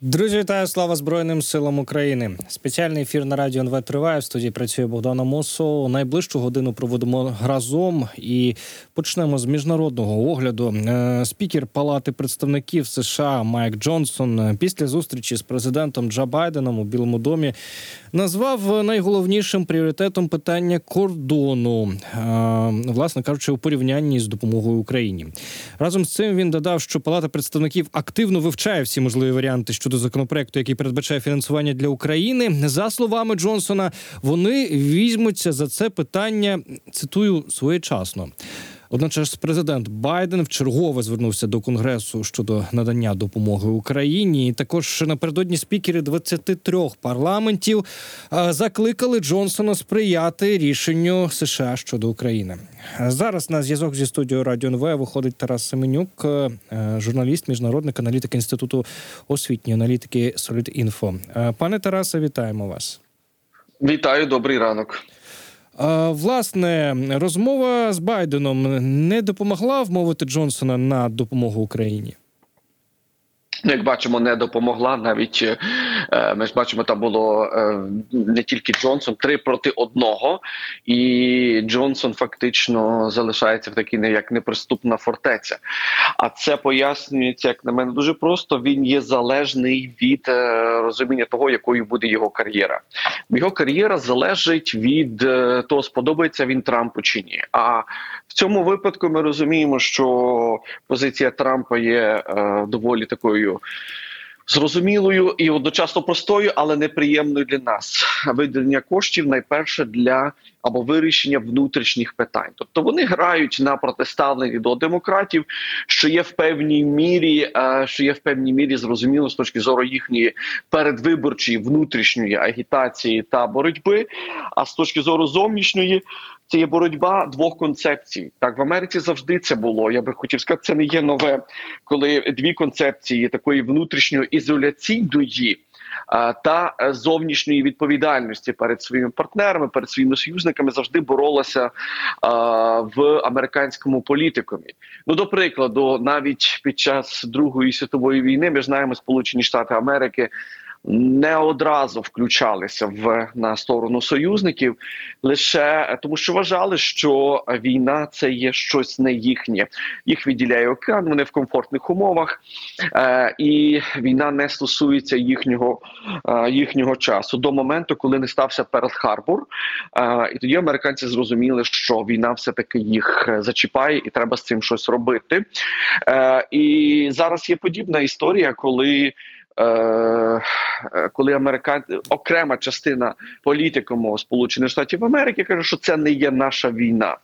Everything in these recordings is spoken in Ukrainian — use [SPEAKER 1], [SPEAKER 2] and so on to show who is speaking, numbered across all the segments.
[SPEAKER 1] Друзі, вітаю, слава Збройним силам України. Спеціальний ефір на радіо НВ триває. В студії працює Богдана Мосо. Найближчу годину проводимо разом і почнемо з міжнародного огляду. Е, Спікер Палати представників США Майк Джонсон після зустрічі з президентом Джо Байденом у Білому домі назвав найголовнішим пріоритетом питання кордону, е, власне кажучи, у порівнянні з допомогою Україні. Разом з цим він додав, що Палата представників активно вивчає всі можливі варіанти щодо законопроекту, який передбачає фінансування для України. За словами Джонсона, вони візьмуться за це питання. Цитую своєчасно. Водночас президент Байден вчергове звернувся до конгресу щодо надання допомоги Україні. І також напередодні спікери 23 парламентів е, закликали Джонсона сприяти рішенню США щодо України. Зараз на зв'язок зі студією Радіо НВ виходить Тарас Семенюк, е, журналіст, міжнародник, аналітик інституту освітньої аналітики Solid.Info. Е, Пане Тарасе, вітаємо вас.
[SPEAKER 2] Вітаю, добрий ранок.
[SPEAKER 1] Власне, розмова з Байденом не допомогла вмовити Джонсона на допомогу Україні.
[SPEAKER 2] Як бачимо, не допомогла. Навіть е, ми ж бачимо, там було е, не тільки Джонсон, три проти одного, і Джонсон фактично залишається в такій не як неприступна фортеця. А це пояснюється, як на мене, дуже просто. Він є залежний від е, розуміння того, якою буде його кар'єра. Його кар'єра залежить від е, того, сподобається він Трампу чи ні. А цьому випадку ми розуміємо, що позиція Трампа є е, доволі такою зрозумілою і одночасно простою, але неприємною для нас. Виділення коштів найперше для або вирішення внутрішніх питань. Тобто вони грають на протиставленні до демократів, що є в певній мірі, е, що є в певній мірі зрозуміло з точки зору їхньої передвиборчої внутрішньої агітації та боротьби. А з точки зору зовнішньої. Це є боротьба двох концепцій. Так в Америці завжди це було. Я би хотів сказати, це не є нове, коли дві концепції такої внутрішньої ізоляційної та зовнішньої відповідальності перед своїми партнерами, перед своїми союзниками завжди боролася в американському політикумі. Ну до прикладу, навіть під час Другої світової війни ми знаємо Сполучені Штати Америки не одразу включалися в на сторону союзників, лише тому, що вважали, що війна це є щось не їхнє. Їх відділяє океан, вони в комфортних умовах, е, і війна не стосується їхнього е, їхнього часу до моменту, коли не стався Перл-Харбор. Е, і тоді американці зрозуміли, що війна все таки їх зачіпає, і треба з цим щось робити. Е, і зараз є подібна історія, коли. Е, коли американ окрема частина політикуму Сполучених Штатів Америки каже, що це не є наша війна.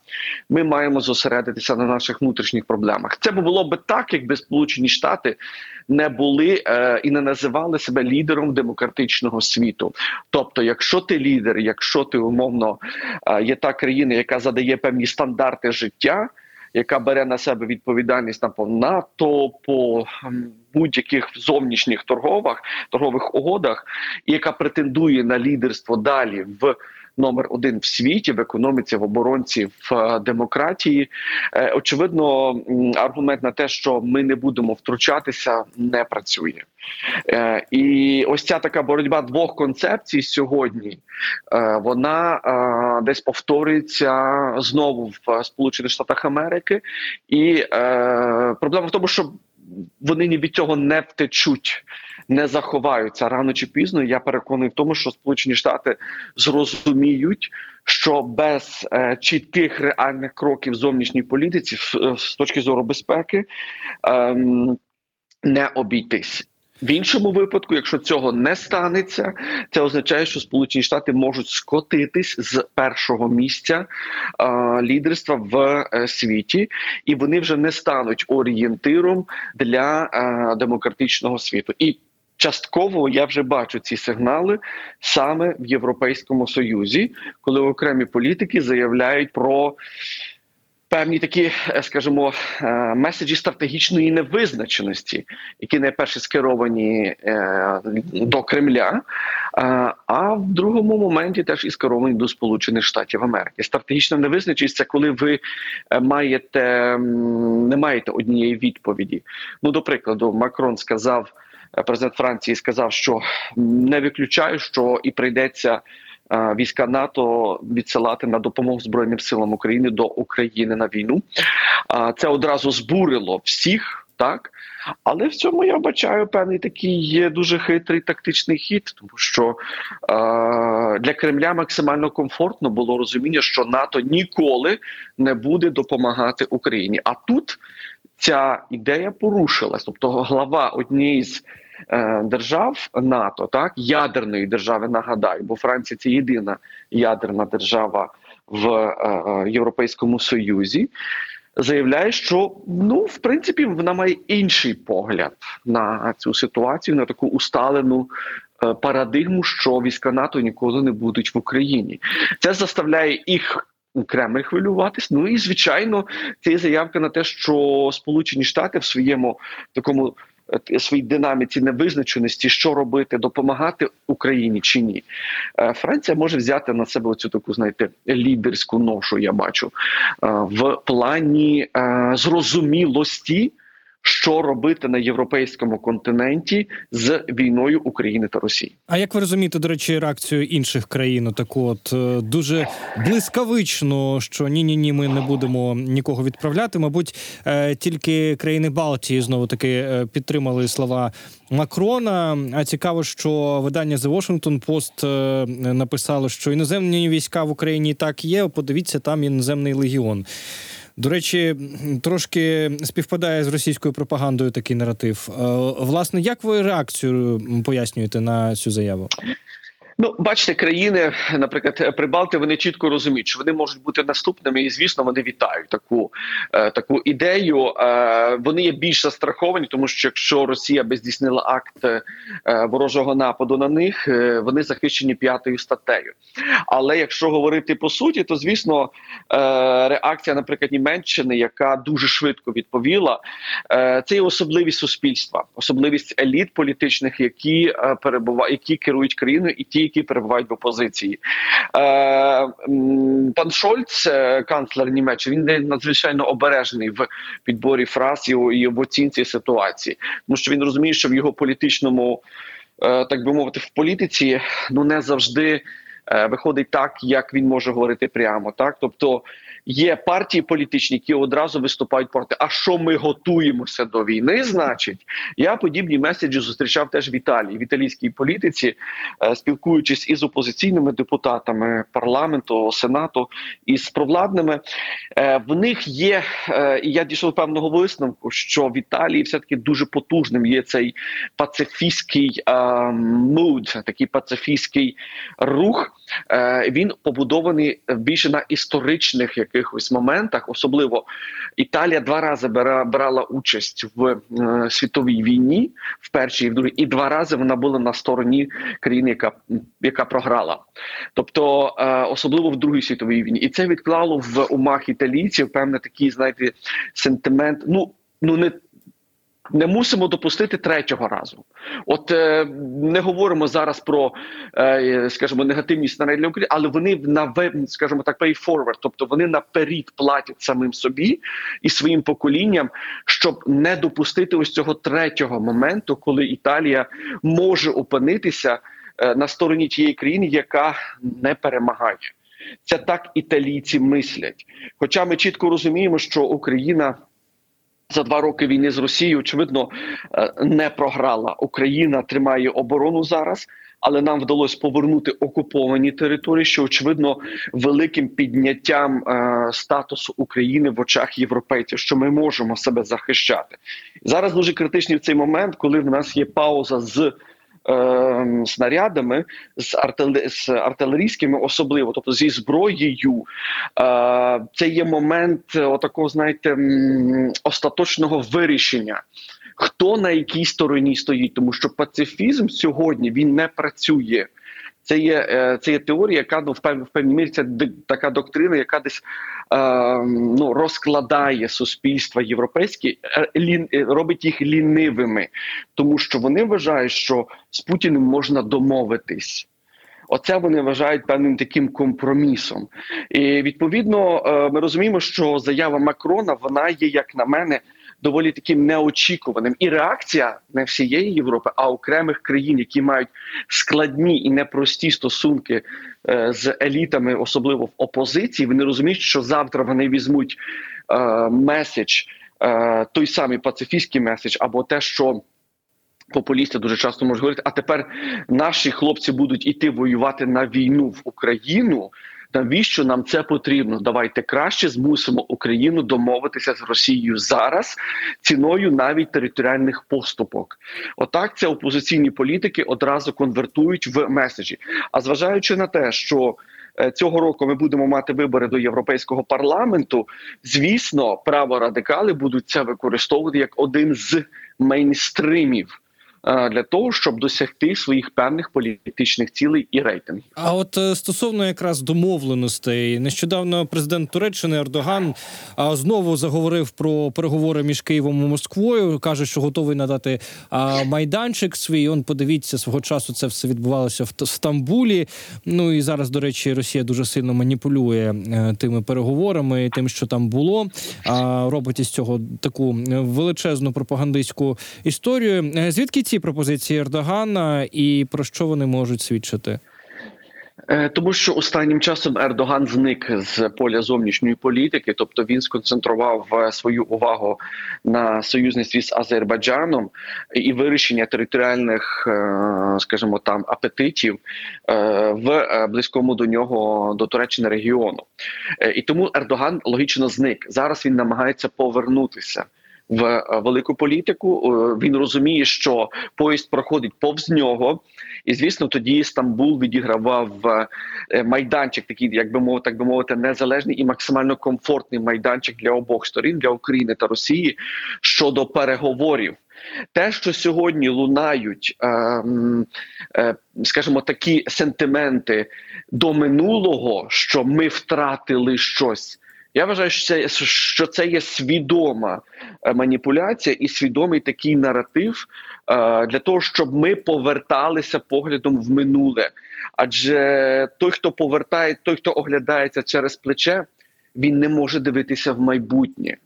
[SPEAKER 2] Ми маємо зосередитися на наших внутрішніх проблемах. Це було би так, якби Сполучені Штати не були е, і не називали себе лідером демократичного світу. Тобто, якщо ти лідер, якщо ти умовно е, є та країна, яка задає певні стандарти життя яка бере на себе відповідальність на по НАТО, по будь-яких зовнішніх торгових торгових угодах, і яка претендує на лідерство далі в номер один в світі в економіці, в оборонці, в е, демократії. Е, очевидно, аргумент на те, що ми не будемо втручатися, не працює. Е, і ось ця така боротьба двох концепцій сьогодні. Вона десь повторюється знову в Сполучених Штатах Америки, і проблема в тому, що вони ні від цього не втечуть не заховаються рано чи пізно. Я переконаний в тому, що Сполучені Штати зрозуміють, що без е, чітких реальних кроків зовнішній політиці, з, з точки зору безпеки, е, не обійтись. В іншому випадку, якщо цього не станеться, це означає, що Сполучені Штати можуть скотитись з першого місця е, лідерства в е, світі, і вони вже не стануть орієнтиром для е, демократичного світу. І Частково я вже бачу ці сигнали саме в Європейському Союзі, коли окремі політики заявляють про певні такі, е, скажімо, е, меседжі стратегічної невизначеності, які найперше скеровані е, до Кремля, а в другому моменті теж і скеровані до Сполучених Штатів Америки. Стратегічна невизначеність – це коли ви маєте не маєте однієї відповіді. Ну, до прикладу, Макрон сказав. Е, президент Франції сказав, що не виключаю, що і прийдеться е, війська НАТО відсилати на допомогу Збройним силам України до України на війну. А це одразу збурило всіх, так але в цьому я бачаю певний такий є дуже хитрий тактичний хід, тому що е, для Кремля максимально комфортно було розуміння, що НАТО ніколи не буде допомагати Україні. А тут ця ідея порушилась, тобто глава однієї з е, держав НАТО, так ядерної держави, нагадаю, бо Франція це єдина ядерна держава в е, е, Європейському Союзі. Заявляє, що ну в принципі вона має інший погляд на цю ситуацію, на таку усталену е, парадигму, що війська НАТО ніколи не будуть в Україні. Це заставляє їх Кремль хвилюватись. Ну і звичайно, це заявка на те, що Сполучені Штати в своєму такому е, своїй динаміці невизначеності, що робити, допомагати Україні чи ні. Е, Франція може взяти на себе оцю таку, знаєте, лідерську ношу. Я бачу е, в плані зрозумілості. Що робити на європейському континенті з війною України та Росії?
[SPEAKER 1] А як ви розумієте, до речі, реакцію інших країн? Таку от е, дуже блискавично, що ні, ні, ні, ми не будемо нікого відправляти. Мабуть, е, тільки країни Балтії знову таки е, підтримали слова Макрона. А цікаво, що видання The Washington Post написало, що іноземні війська в Україні і так є. Подивіться, там іноземний легіон. До речі, трошки співпадає з російською пропагандою такий наратив. Е, Власне, як ви реакцію пояснюєте на цю заяву?
[SPEAKER 2] Ну, бачите, країни, наприклад, Прибалти, вони чітко розуміють, що вони можуть бути наступними, і звісно, вони вітають таку е, таку ідею. Е, вони є більш застраховані, тому що якщо Росія би здійснила акт е, ворожого нападу на них, е, вони захищені п'ятою статтею. Але якщо говорити по суті, то звісно е, реакція, наприклад, Німеччини, яка дуже швидко відповіла, е, це є особливість суспільства, особливість еліт політичних, які е, перебувають, які керують країною, і ті, які перебувають в опозиції. Е, пан Шольц, е, канцлер Німеччини, він надзвичайно обережний в підборі фраз і, в оцінці ситуації, тому що він розуміє, що в його політичному, е, так би мовити, в політиці ну не завжди. Виходить так, як він може говорити прямо, так тобто є партії політичні, які одразу виступають проти. А що ми готуємося до війни? Значить, я подібні меседжі зустрічав теж в Італії в італійській політиці, е, спілкуючись із опозиційними депутатами парламенту, сенату і з провладними. Е, В них є, е, і я дійшов певного висновку, що в Італії все таки дуже потужним є цей пацифістський муд, такий пацифістський рух. Він побудований більше на історичних якихось моментах. Особливо Італія два рази брала участь в е, світовій війні, в першій і в другій, і два рази вона була на стороні країни, яка, яка програла. Тобто, е, особливо в Другій світовій війні, і це відклало в умах італійців певне такий, знаєте, сентимент. Ну ну не. Не мусимо допустити третього разу. От е, не говоримо зараз про, е, скажімо, негативні сценарії України, але вони на скажімо так, pay forward, тобто вони наперед платять самим собі і своїм поколінням, щоб не допустити ось цього третього моменту, коли Італія може опинитися е, на стороні тієї країни, яка не перемагає. Це так італійці мислять. Хоча ми чітко розуміємо, що Україна. За два роки війни з Росією, очевидно, е, не програла. Україна тримає оборону зараз, але нам вдалося повернути окуповані території, що очевидно великим підняттям е, статусу України в очах європейців, що ми можемо себе захищати. Зараз дуже критичний цей момент, коли в нас є пауза з. Е, Снарядами з артиле- з артилерійськими, особливо, тобто зі зброєю, Е, це є момент е, отакого, знаєте, остаточного вирішення. Хто на якій стороні стоїть, тому що пацифізм сьогодні він не працює. Це є, е, це є теорія, яка ну, в пев- певній мірі це така доктрина, яка десь ну, розкладає суспільства європейські, е, е, робить їх лінивими, тому що вони вважають, що з Путіним можна домовитись. Оце вони вважають певним таким компромісом. І відповідно е, ми розуміємо, що заява Макрона вона є, як на мене, доволі таким неочікуваним. І реакція не всієї Європи, а окремих країн, які мають складні і непрості стосунки з елітами, особливо в опозиції. Вони розуміють, що завтра вони візьмуть е, меседж, е, той самий пацифістський меседж, або те, що. Популісти дуже часто можуть говорити, а тепер наші хлопці будуть іти воювати на війну в Україну. Навіщо нам це потрібно? Давайте краще змусимо Україну домовитися з Росією зараз ціною навіть територіальних поступок. Отак це опозиційні політики одразу конвертують в меседжі. А зважаючи на те, що е, цього року ми будемо мати вибори до європейського парламенту, звісно, праворадикали будуть це використовувати як один з мейнстримів для того, щоб досягти своїх певних політичних цілей і рейтингів.
[SPEAKER 1] А от е, стосовно якраз домовленостей, нещодавно президент Туреччини Ердоган знову заговорив про переговори між Києвом і Москвою. каже, що готовий надати майданчик свій. Он подивіться свого часу. Це все відбувалося в Стамбулі. Ну і зараз, до речі, Росія дуже сильно маніпулює е, тими переговорами, тим, що там було. А робить із цього таку е, величезну пропагандистську історію. Е, Звідки ці пропозиції Ердогана і про що вони можуть свідчити?
[SPEAKER 2] Е, Тому що останнім часом Ердоган зник з поля зовнішньої політики, тобто він сконцентрував е, свою увагу на союзництві з Азербайджаном і вирішення територіальних, е, скажімо там, апетитів в близькому до нього до Туреччини регіону. І тому Ердоган логічно зник. Зараз він намагається повернутися. В е, велику політику Е, він розуміє, що поїзд проходить повз нього, і звісно, тоді Стамбул відігравав е, майданчик, такий, як би мовити, так би мовити, незалежний і максимально комфортний майданчик для обох сторін для України та Росії щодо переговорів. Те, що сьогодні лунають, скажімо, такі сентименти до минулого, що ми втратили щось. Я вважаю, що це, що це є свідома е, маніпуляція і свідомий такий наратив е, для того, щоб ми поверталися поглядом в минуле. Адже той, хто повертає, той, хто оглядається через плече, він не може дивитися в майбутнє.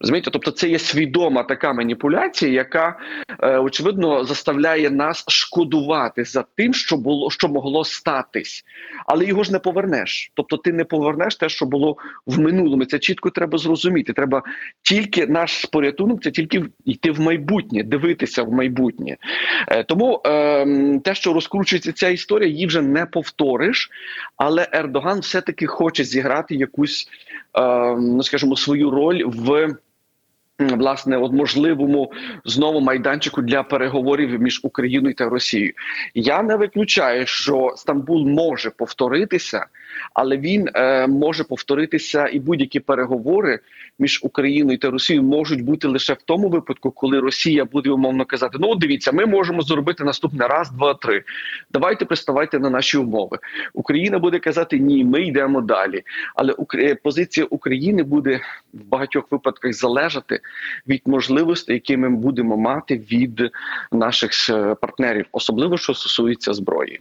[SPEAKER 2] Розумієте? Тобто це є свідома така маніпуляція, яка е, очевидно заставляє нас шкодувати за тим, що було що могло статись, але його ж не повернеш. Тобто, ти не повернеш те, що було в минулому. Це чітко треба зрозуміти. Треба тільки наш порятунок, це тільки йти в майбутнє, дивитися в майбутнє. Е, тому е, те, що розкручується ця історія, її вже не повториш. Але Ердоган все-таки хоче зіграти якусь, е, ну скажімо, свою роль в. Власне, от можливому знову майданчику для переговорів між Україною та Росією. Я не виключаю, що Стамбул може повторитися, але він е, може повторитися, і будь-які переговори між Україною та Росією можуть бути лише в тому випадку, коли Росія буде умовно казати: ну дивіться, ми можемо зробити наступне раз, два, три. Давайте приставайте на наші умови. Україна буде казати ні, ми йдемо далі. Але позиція України буде в багатьох випадках залежати від можливостей, які ми будемо мати від наших е, партнерів, особливо що стосується зброї.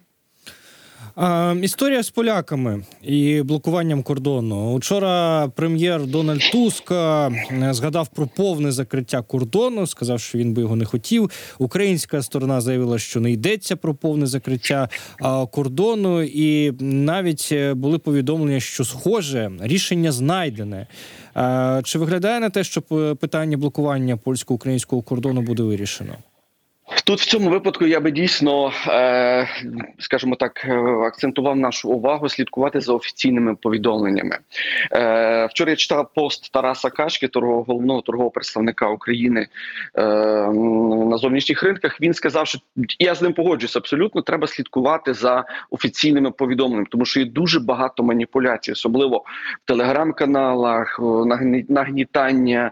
[SPEAKER 1] А, історія з поляками і блокуванням кордону. Учора прем'єр Дональд Туск е, згадав про повне закриття кордону, сказав, що він би його не хотів. Українська сторона заявила, що не йдеться про повне закриття а, кордону, і навіть е, були повідомлення, що схоже рішення знайдене. Чи виглядає на те, що питання блокування польсько-українського кордону буде вирішено?
[SPEAKER 2] Тут в цьому випадку я би дійсно, е, скажімо так, е, акцентував нашу увагу слідкувати за офіційними повідомленнями. Е, вчора я читав пост Тараса Качки, торгового головного торгового представника України на зовнішніх ринках. Він сказав, що я з ним погоджуюсь абсолютно. Треба слідкувати за офіційними повідомленнями, тому що є дуже багато маніпуляцій, особливо в телеграм-каналах, нагні- нагнітання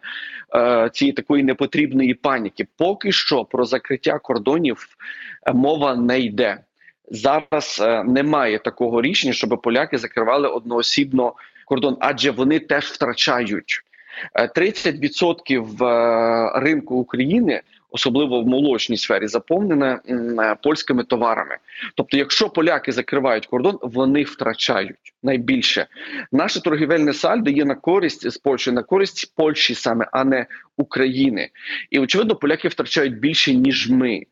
[SPEAKER 2] цієї такої непотрібної паніки. Поки що про закриття кордонів е, мова не йде. Зараз е, немає такого рішення, щоб поляки закривали одноосібно кордон, адже вони теж втрачають. Е, 30% е, ринку України, особливо в молочній сфері, заповнене польськими товарами. Тобто, якщо поляки закривають кордон, вони втрачають. Найбільше. Наше торгівельне сальдо є на користь з Польщею, на користь Польщі саме, а не України. І очевидно, поляки втрачають більше ніж ми.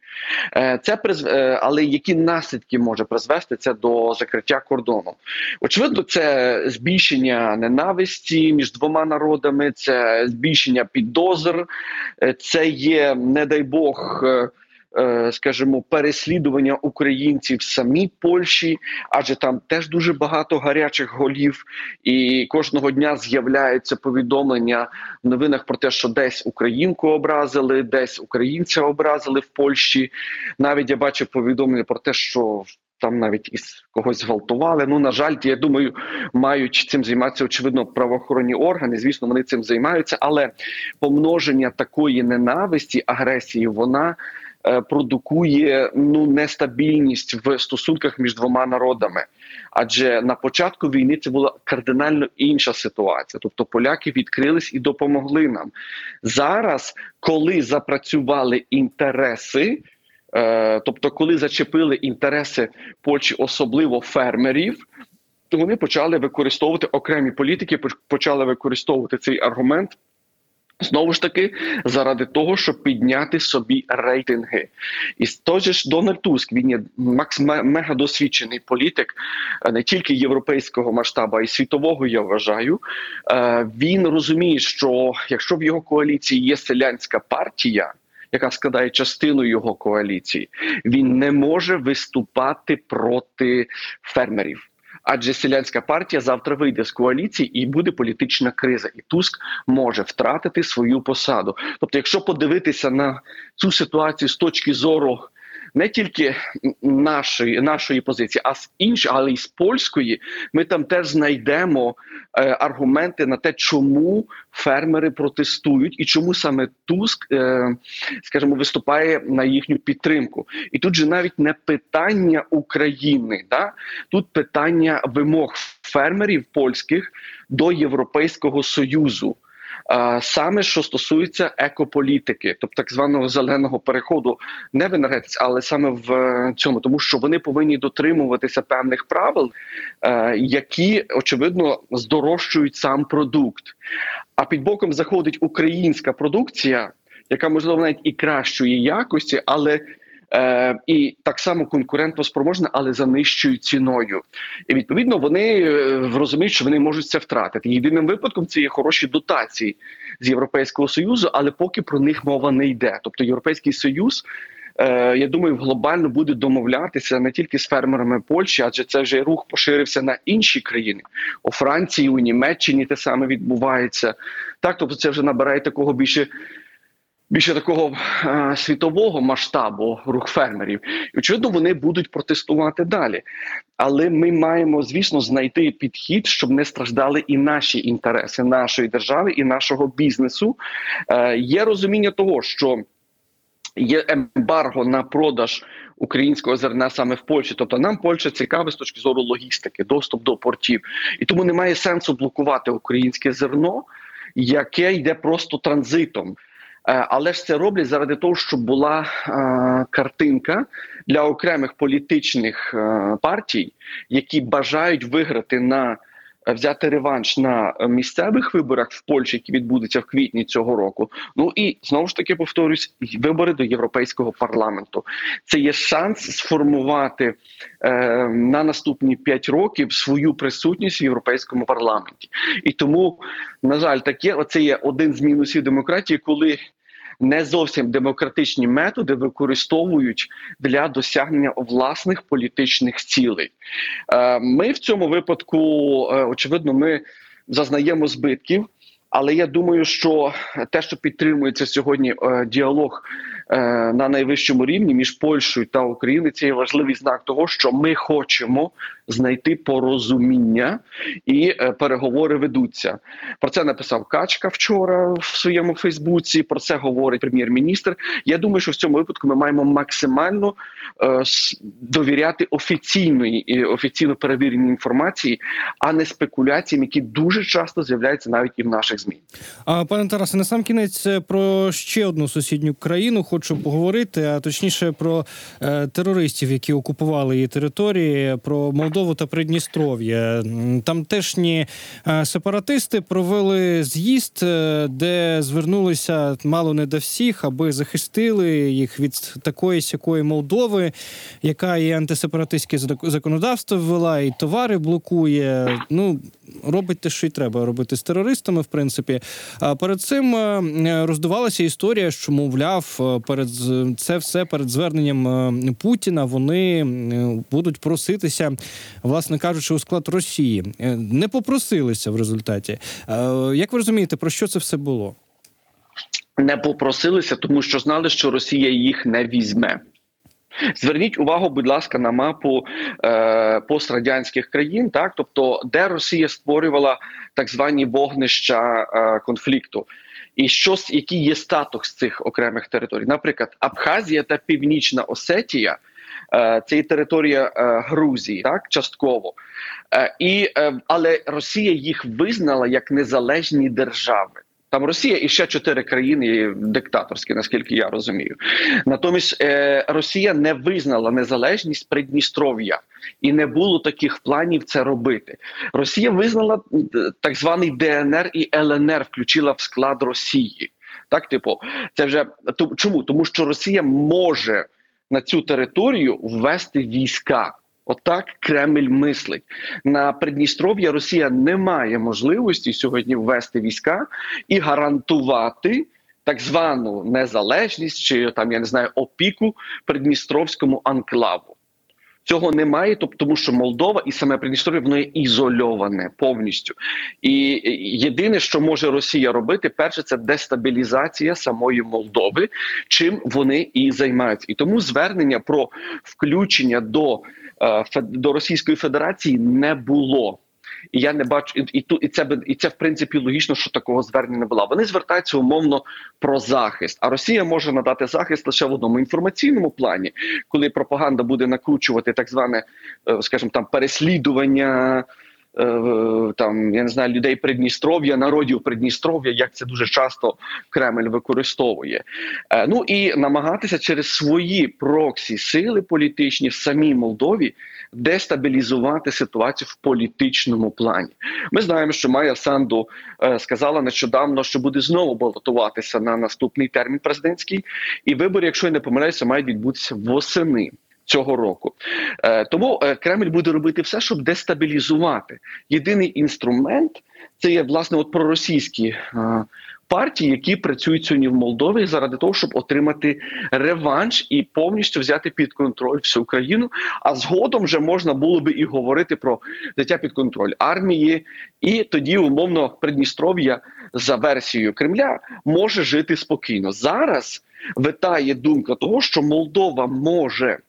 [SPEAKER 2] Е, Це призв... е, але які наслідки може призвести це до закриття кордону? Очевидно, це збільшення ненависті між двома народами, це збільшення підозр, е, це є, не дай Бог. Е, Скажімо, переслідування українців в самій Польщі, адже там теж дуже багато гарячих голів, і кожного дня з'являються повідомлення в новинах про те, що десь українку образили, десь українця образили в Польщі. Навіть я бачив повідомлення про те, що там навіть із когось зґвалтували. Ну на жаль, я думаю, мають цим займатися очевидно правоохоронні органи. Звісно, вони цим займаються, але помноження такої ненависті, агресії, вона. Е, Продукує ну нестабільність в стосунках між двома народами, адже на початку війни це була кардинально інша ситуація. Тобто поляки відкрились і допомогли нам зараз, коли запрацювали інтереси. Е, тобто, коли зачепили інтереси Польщі, особливо фермерів, то вони почали використовувати окремі політики, поч- почали використовувати цей аргумент. Знову ж таки, заради того, щоб підняти собі рейтинги, і той же ж Дональд Туск він є макс досвідчений політик, е, не тільки європейського масштабу, а й світового. Я вважаю. Е, Він розуміє, що якщо в його коаліції є селянська партія, яка складає частину його коаліції, він не може виступати проти фермерів. Адже селянська партія завтра вийде з коаліції і буде політична криза, і Туск може втратити свою посаду. Тобто, якщо подивитися на цю ситуацію з точки зору не тільки нашої нашої позиції, а з іншої, але й з польської, ми там теж знайдемо е, аргументи на те, чому фермери протестують і чому саме Туск, е, скажімо, виступає на їхню підтримку. І тут же навіть не питання України, да? тут питання вимог фермерів польських до Європейського союзу. Саме що стосується екополітики, тобто так званого зеленого переходу, не в енергетиці, але саме в е, цьому, тому що вони повинні дотримуватися певних правил, е, які очевидно здорожчують сам продукт. А під боком заходить українська продукція, яка можливо навіть і кращої якості, але е, і так само конкурентоспроможна, але за нижчою ціною. І відповідно вони е, розуміють, що вони можуть це втратити. Єдиним випадком це є хороші дотації з Європейського союзу, але поки про них мова не йде. Тобто Європейський Союз. е, Я думаю, глобально буде домовлятися не тільки з фермерами Польщі, адже це вже рух поширився на інші країни. У Франції, у Німеччині те саме відбувається. Так, тобто це вже набирає такого більше більше такого е, світового масштабу рух фермерів. І очевидно, вони будуть протестувати далі. Але ми маємо, звісно, знайти підхід, щоб не страждали і наші інтереси нашої держави і нашого бізнесу. Е, є розуміння того, що є ембарго на продаж українського зерна саме в Польщі. Тобто нам Польща цікава з точки зору логістики, доступ до портів, і тому немає сенсу блокувати українське зерно, яке йде просто транзитом. Е, Але ж це роблять заради того, щоб була е, картинка для окремих політичних е, партій, які бажають виграти на взяти реванш на е, місцевих виборах в Польщі, які відбудуться в квітні цього року. Ну і знову ж таки повторюсь, вибори до європейського парламенту. Це є шанс сформувати е, на наступні п'ять років свою присутність в європейському парламенті. І тому, на жаль, таке оце є один з мінусів демократії, коли не зовсім демократичні методи використовують для досягнення власних політичних цілей. Е, Ми в цьому випадку, е, очевидно, ми зазнаємо збитків. Але я думаю, що те, що підтримується сьогодні е, діалог на найвищому рівні між Польщею та Україною, це є важливий знак того, що ми хочемо знайти порозуміння і е, переговори ведуться. Про це написав Качка вчора в своєму Фейсбуці. Про це говорить прем'єр-міністр. Я думаю, що в цьому випадку ми маємо максимально е, довіряти офіційної і офіційно перевіреній інформації, а не спекуляціям, які дуже часто з'являються навіть і в наших змі.
[SPEAKER 1] А пане Тарасе, на сам кінець е, про ще одну сусідню країну хочу поговорити, а точніше про е, терористів, які окупували її території, про Молдову та Придністров'я. М, Тамтешні е, сепаратисти провели з'їзд, е, де звернулися мало не до всіх, аби захистили їх від такої сякої Молдови, яка і антисепаратистське зак- законодавство ввела, і товари блокує. Ну робить те, що й треба робити з терористами, в принципі. А перед цим е, роздувалася історія, що мовляв, перед це все перед зверненням Путіна вони будуть проситися, власне кажучи, у склад Росії. Е, Не попросилися в результаті. Е, Як ви розумієте, про що це все було?
[SPEAKER 2] не попросилися, тому що знали, що Росія їх не візьме. Зверніть увагу, будь ласка, на мапу е, пострадянських країн, так тобто, де Росія створювала так звані вогнища е, конфлікту, і що який є статус цих окремих територій. Наприклад, Абхазія та Північна Осетія. Е, Це є територія е, Грузії, так частково, Е, і але Росія їх визнала як незалежні держави. Там Росія і ще чотири країни диктаторські, наскільки я розумію. Натомість Росія не визнала незалежність Придністров'я і не було таких планів це робити. Росія визнала так званий ДНР і ЛНР, включила в склад Росії. Так, типу, це вже чому? Тому що Росія може на цю територію ввести війська. Отак Кремль мислить на Придністров'я. Росія не має можливості сьогодні ввести війська і гарантувати так звану незалежність чи там я не знаю опіку Придністровському анклаву. Цього немає, тобто тому, що Молдова і саме Придністров'я воно є ізольоване повністю. І єдине, що може Росія робити, перше, це дестабілізація самої Молдови, чим вони і займаються. І тому звернення про включення до, е, до Російської Федерації не було. І я не бачу, і, і, і це би- і це в принципі логічно, що такого звернення не було. Вони звертаються умовно про захист. А Росія може надати захист лише в одному інформаційному плані, коли пропаганда буде накручувати так зване, е, скажімо, там переслідування. Е, Там я не знаю людей Придністров'я, народів Придністров'я, як це дуже часто Кремль використовує. Е, Ну і намагатися через свої проксі сили політичні в самій Молдові дестабілізувати ситуацію в політичному плані. Ми знаємо, що Майя Санду е, сказала нещодавно, що буде знову балотуватися на наступний термін президентський, і вибори, якщо я не помиляюся, мають відбутися восени. Цього року Е, тому е, Кремль буде робити все, щоб дестабілізувати. Єдиний інструмент це є власне от проросійські е, партії, які працюють сьогодні в Молдові заради того, щоб отримати реванш і повністю взяти під контроль всю країну. А згодом вже можна було би і говорити про взяття під контроль армії, і тоді умовно Придністров'я за версією Кремля може жити спокійно. Зараз витає думка того, що Молдова може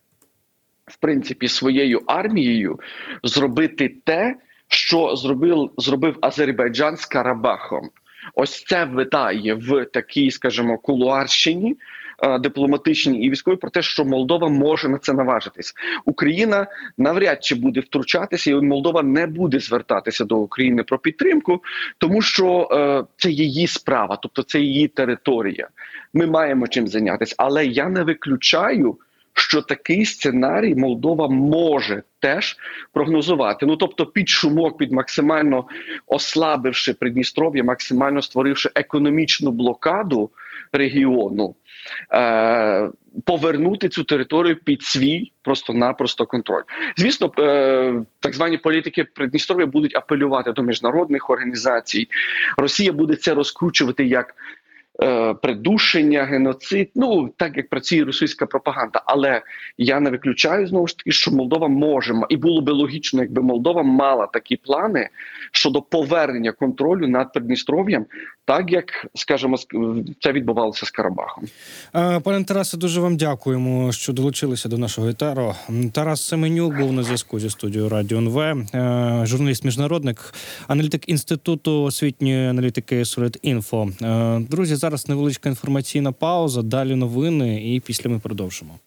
[SPEAKER 2] в принципі своєю армією зробити те, що зробив, зробив Азербайджан з Карабахом. Ось це витає в такій, скажімо, кулуарщині е, дипломатичній і військовій про те, що Молдова може на це наважитись. Україна навряд чи буде втручатися, і Молдова не буде звертатися до України про підтримку, тому що е, це її справа, тобто це її територія. Ми маємо чим зайнятися, але я не виключаю що такий сценарій Молдова може теж прогнозувати. Ну тобто, під шумок, під максимально ослабивши Придністров'я, максимально створивши економічну блокаду регіону, е- повернути цю територію під свій просто-напросто контроль. Звісно, е- так звані політики Придністров'я будуть апелювати до міжнародних організацій. Росія буде це розкручувати як придушення, геноцид. Ну так як працює російська пропаганда. Але я не виключаю знову ж таки, що Молдова може і було би логічно, якби Молдова мала такі плани щодо повернення контролю над Придністров'ям, так як скажімо, ск- це відбувалося з Карабахом.
[SPEAKER 1] Е, Пане Тарасе, дуже вам дякуємо, що долучилися до нашого етеру. Тарас Семенюк був на зв'язку зі студією Радіо НВ, е, журналіст-міжнародник, аналітик інституту освітньої аналітики Солідінфо. Друзі, зараз невеличка інформаційна пауза. Далі новини, і після ми продовжимо.